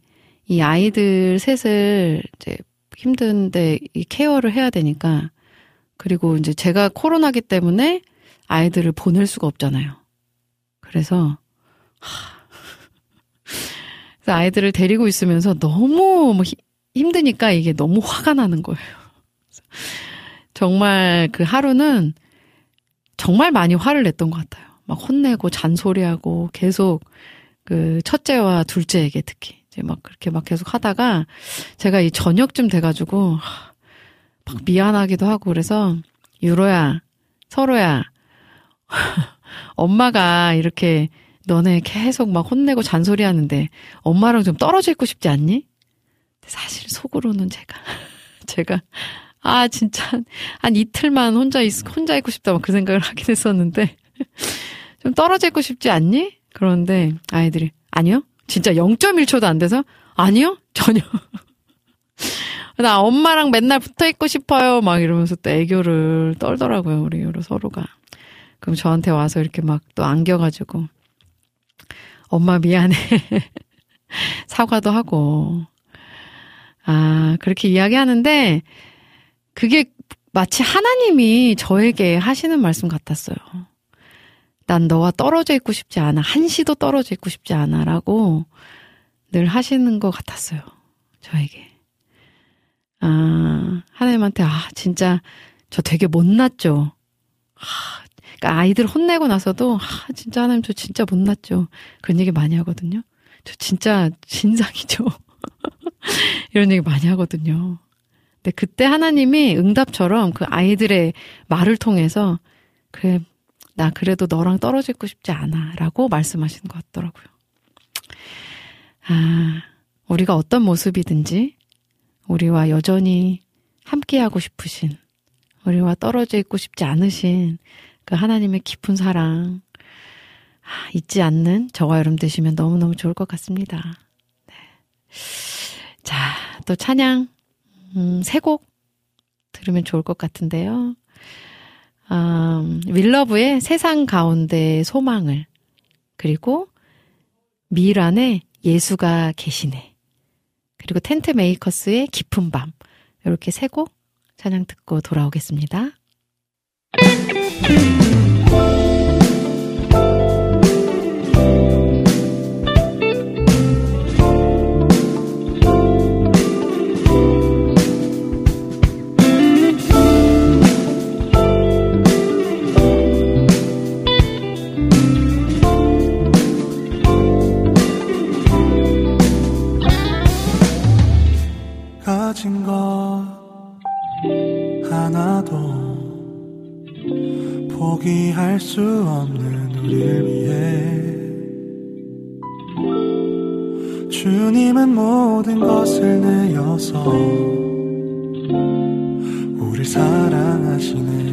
이 아이들 셋을 이제 힘든데 이 케어를 해야 되니까, 그리고 이제 제가 코로나기 때문에 아이들을 보낼 수가 없잖아요. 그래서, 그래서 아이들을 데리고 있으면서 너무 뭐 힘드니까 이게 너무 화가 나는 거예요. 정말 그 하루는 정말 많이 화를 냈던 것 같아요. 막 혼내고 잔소리하고 계속 그 첫째와 둘째에게 특히 이제 막 그렇게 막 계속 하다가 제가 이 저녁쯤 돼가지고 막 미안하기도 하고 그래서 유로야 서로야 엄마가 이렇게 너네 계속 막 혼내고 잔소리 하는데 엄마랑 좀 떨어져 있고 싶지 않니? 사실 속으로는 제가 제가 아, 진짜, 한 이틀만 혼자 있, 혼자 있고 싶다, 막 그 생각을 하긴 했었는데. 좀 떨어져 있고 싶지 않니? 그런데 아이들이, 아니요? 진짜 0.1초도 안 돼서? 아니요? 전혀. 나 엄마랑 맨날 붙어 있고 싶어요. 막 이러면서 또 애교를 떨더라고요, 우리 서로가. 그럼 저한테 와서 이렇게 막 또 안겨가지고. 엄마 미안해. 사과도 하고. 아, 그렇게 이야기하는데, 그게 마치 하나님이 저에게 하시는 말씀 같았어요. 난 너와 떨어져 있고 싶지 않아. 한시도 떨어져 있고 싶지 않아. 라고 늘 하시는 것 같았어요. 저에게. 아, 하나님한테, 아, 진짜, 저 되게 못났죠. 아, 그러니까 아이들 혼내고 나서도, 아, 진짜 하나님 저 진짜 못났죠. 그런 얘기 많이 하거든요. 저 진짜 진상이죠. 이런 얘기 많이 하거든요. 근데 그때 하나님이 응답처럼 그 아이들의 말을 통해서 그래 나 그래도 너랑 떨어지고 싶지 않아 라고 말씀하시는 것 같더라고요. 아, 우리가 어떤 모습이든지 우리와 여전히 함께하고 싶으신 우리와 떨어져 있고 싶지 않으신 그 하나님의 깊은 사랑 아, 잊지 않는 저와 여러분 되시면 너무너무 좋을 것 같습니다. 네. 자, 또 찬양 음, 세곡 들으면 좋을 것 같은데요. 음, 윌러브의 세상 가운데 소망을 그리고 미란의 예수가 계시네 그리고 텐트 메이커스의 깊은 밤 이렇게 세 곡 찬양 듣고 돌아오겠습니다. 가진 것 하나도 포기할 수 없는 우리를 위해 주님은 모든 것을 내어서 우릴 사랑하시네.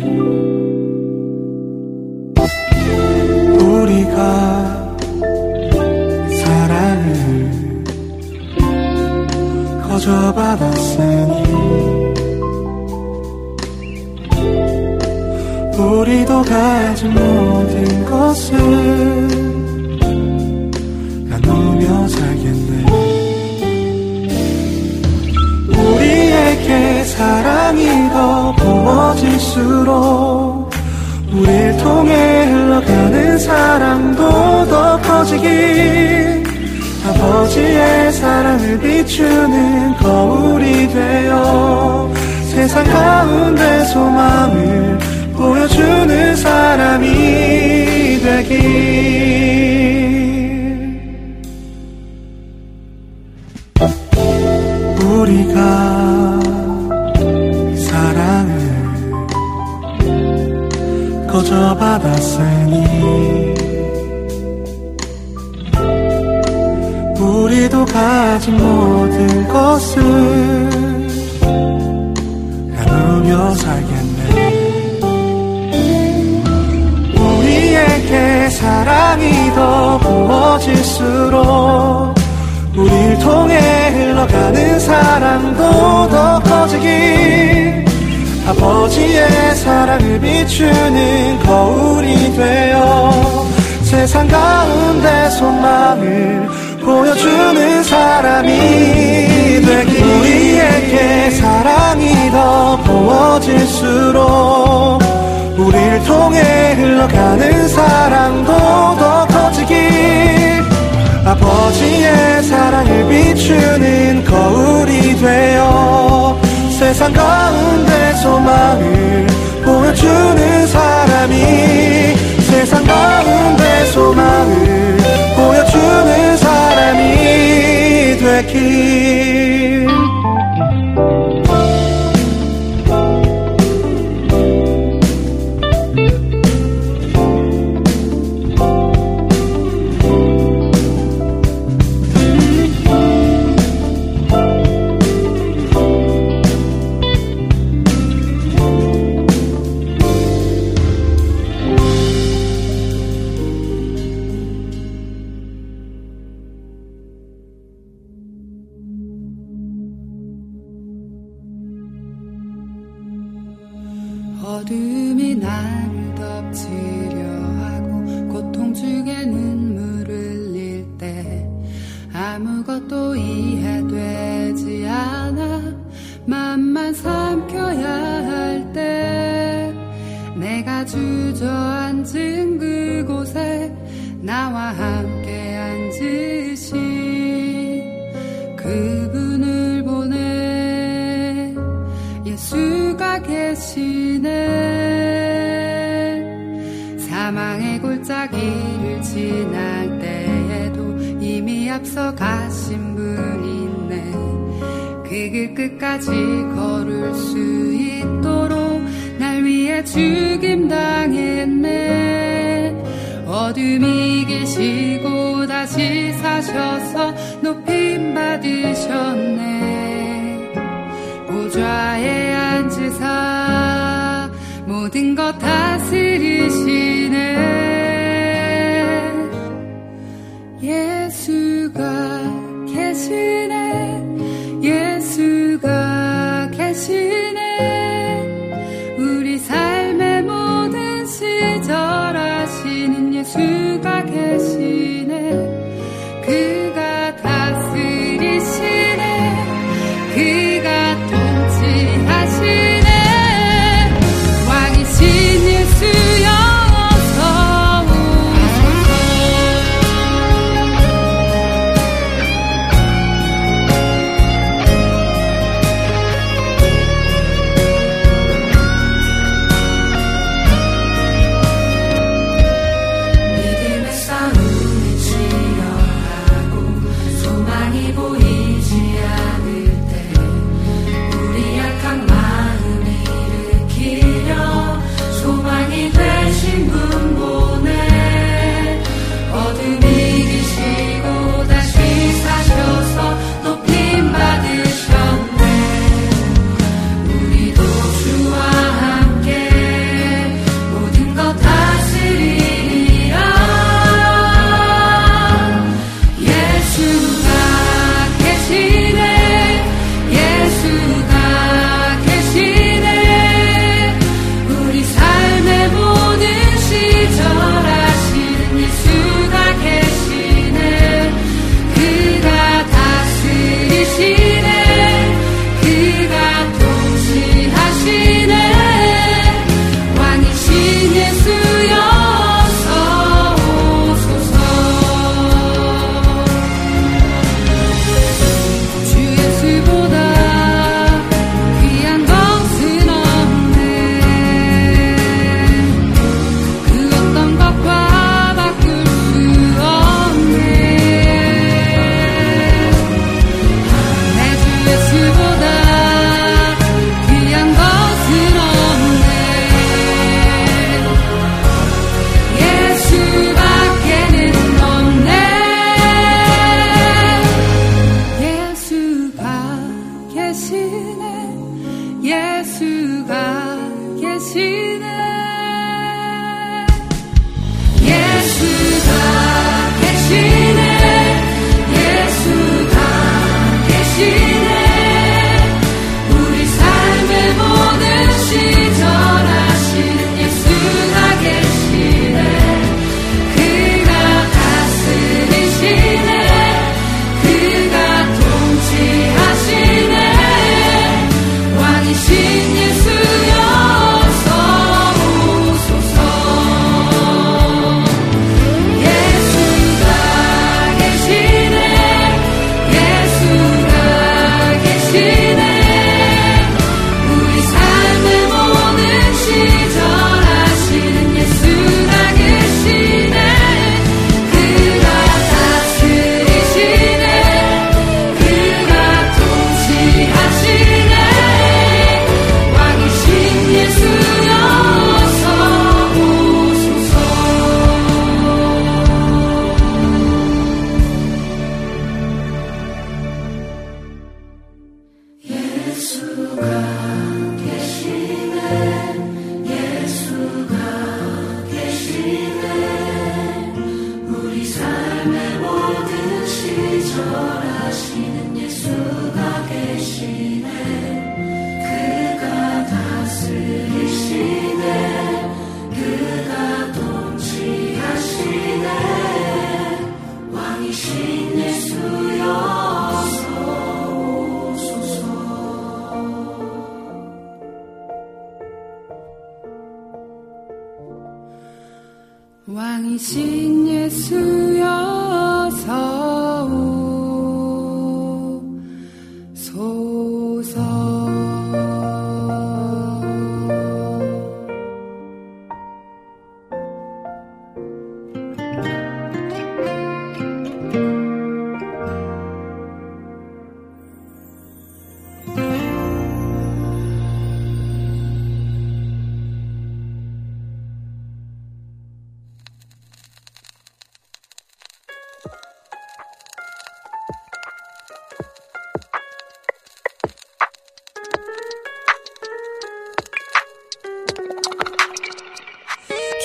우리가 사랑을 거저 받았으니 우리도 가진 모든 것을 나누며 살겠네. 우리에게 사랑이 더 부어질수록 우릴 통해 흘러가는 사랑도 더 커지길 아버지의 사랑을 비추는 거울이 되어 세상 가운데 소망을 보여주는 사람이 되길. 우리가 사랑을 거저 받았으니 우리도 가진 모든 것을 나누며 살겠네. 우리에게 사랑이 더 부어질수록 우릴 통해 흘러가는 사랑도 더 커지길 아버지의 사랑을 비추는 거울이 되어 세상 가운데 소망을 보여주는 사람이 되길 우리에게 사랑이 더 부어질수록 우릴 통해 흘러가는 사랑도 더 커지길 아버지의 사랑을 비추는 거울이 되어 세상 가운데 소망을 보여주는 사람이 세상 가운데 소망을 보여주는 사람이 되길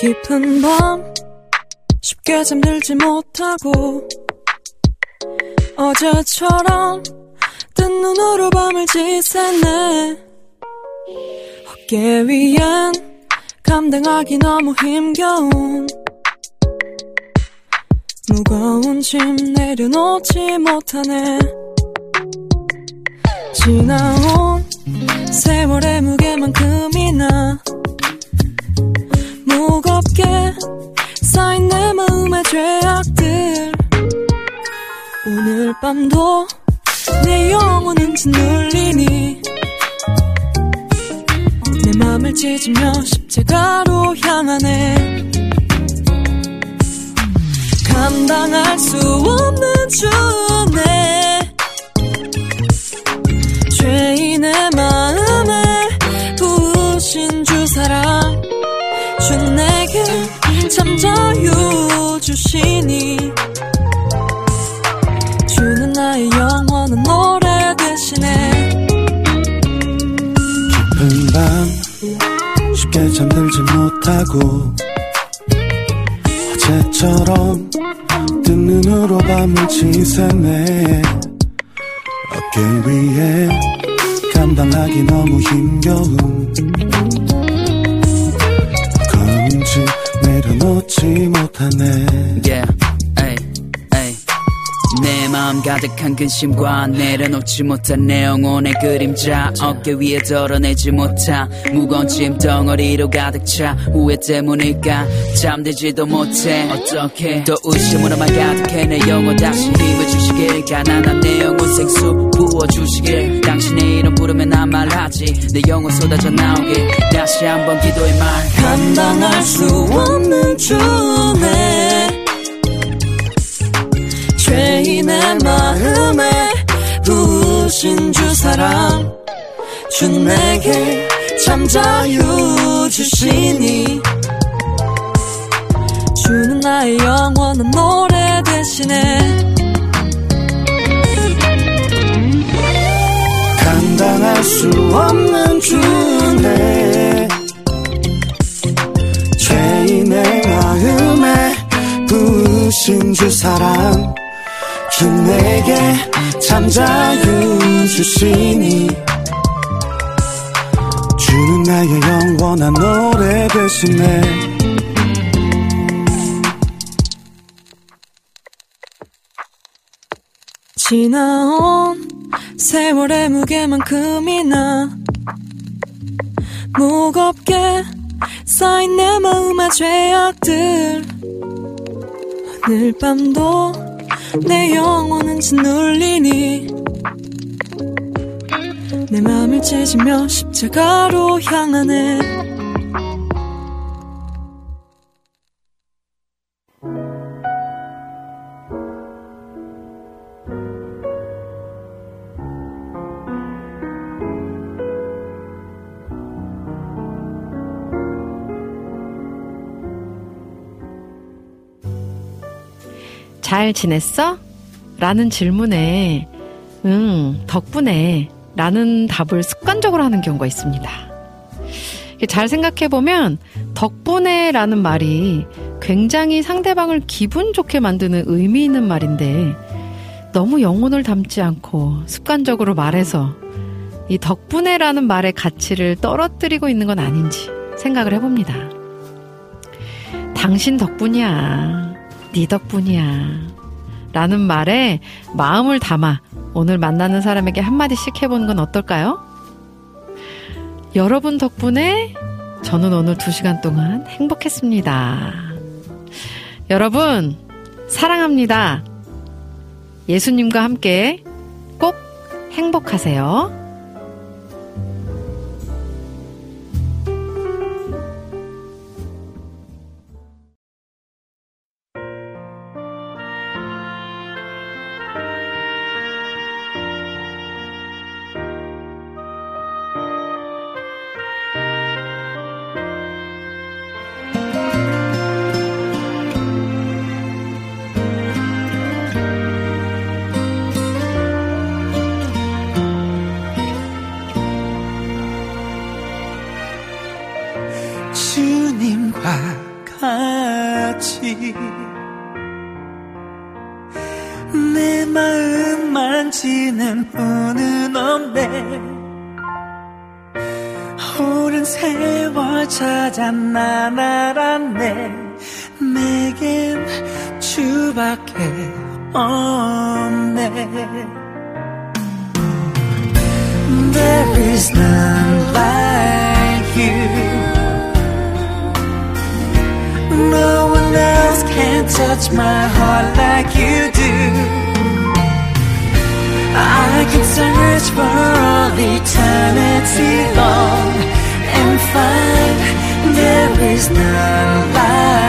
깊은 밤 쉽게 잠들지 못하고 어제처럼 뜬 눈으로 밤을 지새네. 어깨 위엔 감당하기 너무 힘겨운 무거운 짐 내려놓지 못하네. 지나온 세월의 무게만큼이나 내 마음의 죄악들. 오늘 밤도 내 영혼은 짓눌리니 내 맘을 찢으며 십자가로 향하네. 감당할 수 없는 주네 죄인의 마음에 부으신 주 사랑. 주 내게 참 자유 주시니 주는 나의 영원한 노래 대신에 깊은 밤 쉽게 잠들지 못하고 어제처럼 뜬 눈으로 밤을 지새네 어깨 위에 감당하기 너무 힘겨운 못하네. Yeah, 마음 가득한 근심과 내려놓지 못한 내 영혼의 그림자. 어깨 위에 덜어내지 못한 무거운 짐 덩어리로 가득 차 후회 때문일까? 잠들지도 못해. 어떻게? 또 의심으로만 가득해. 내 영혼 다시 힘을 주시길. 가난한 내 영혼 생수 부어주시길. 당신의 이름 부르면 난 말하지. 내 영혼 쏟아져 나오길. 다시 한번 기도의 말. 감당할 수 없는 주네 죄인의 마음에 부으신 주 사랑 주 내게 참 자유 주시니. 주는 나의 영원한 노래 대신에 감당할 수 없는 주네 죄인의 마음에 부으신 주 사랑 주 내게 참 자유 주시니 주는 나의 영원한 노래 대신에 지나온 세월의 무게만큼이나 무겁게 쌓인 내 마음의 죄악들. 오늘 밤도 내 영혼은 짓눌리니? 내 맘을 찢으며 십자가로 향하네 잘 지냈어? 라는 질문에, 응, 덕분에 라는 답을 습관적으로 하는 경우가 있습니다. 잘 생각해보면, 덕분에 라는 말이 굉장히 상대방을 기분 좋게 만드는 의미 있는 말인데, 너무 영혼을 담지 않고 습관적으로 말해서 이 덕분에 라는 말의 가치를 떨어뜨리고 있는 건 아닌지 생각을 해봅니다. 당신 덕분이야. 네 덕분이야. 라는 말에 마음을 담아 오늘 만나는 사람에게 한마디씩 해보는 건 어떨까요? 여러분 덕분에 저는 오늘 두 시간 동안 행복했습니다. 여러분, 사랑합니다. 예수님과 함께 꼭 행복하세요. Eternity long and find there is none like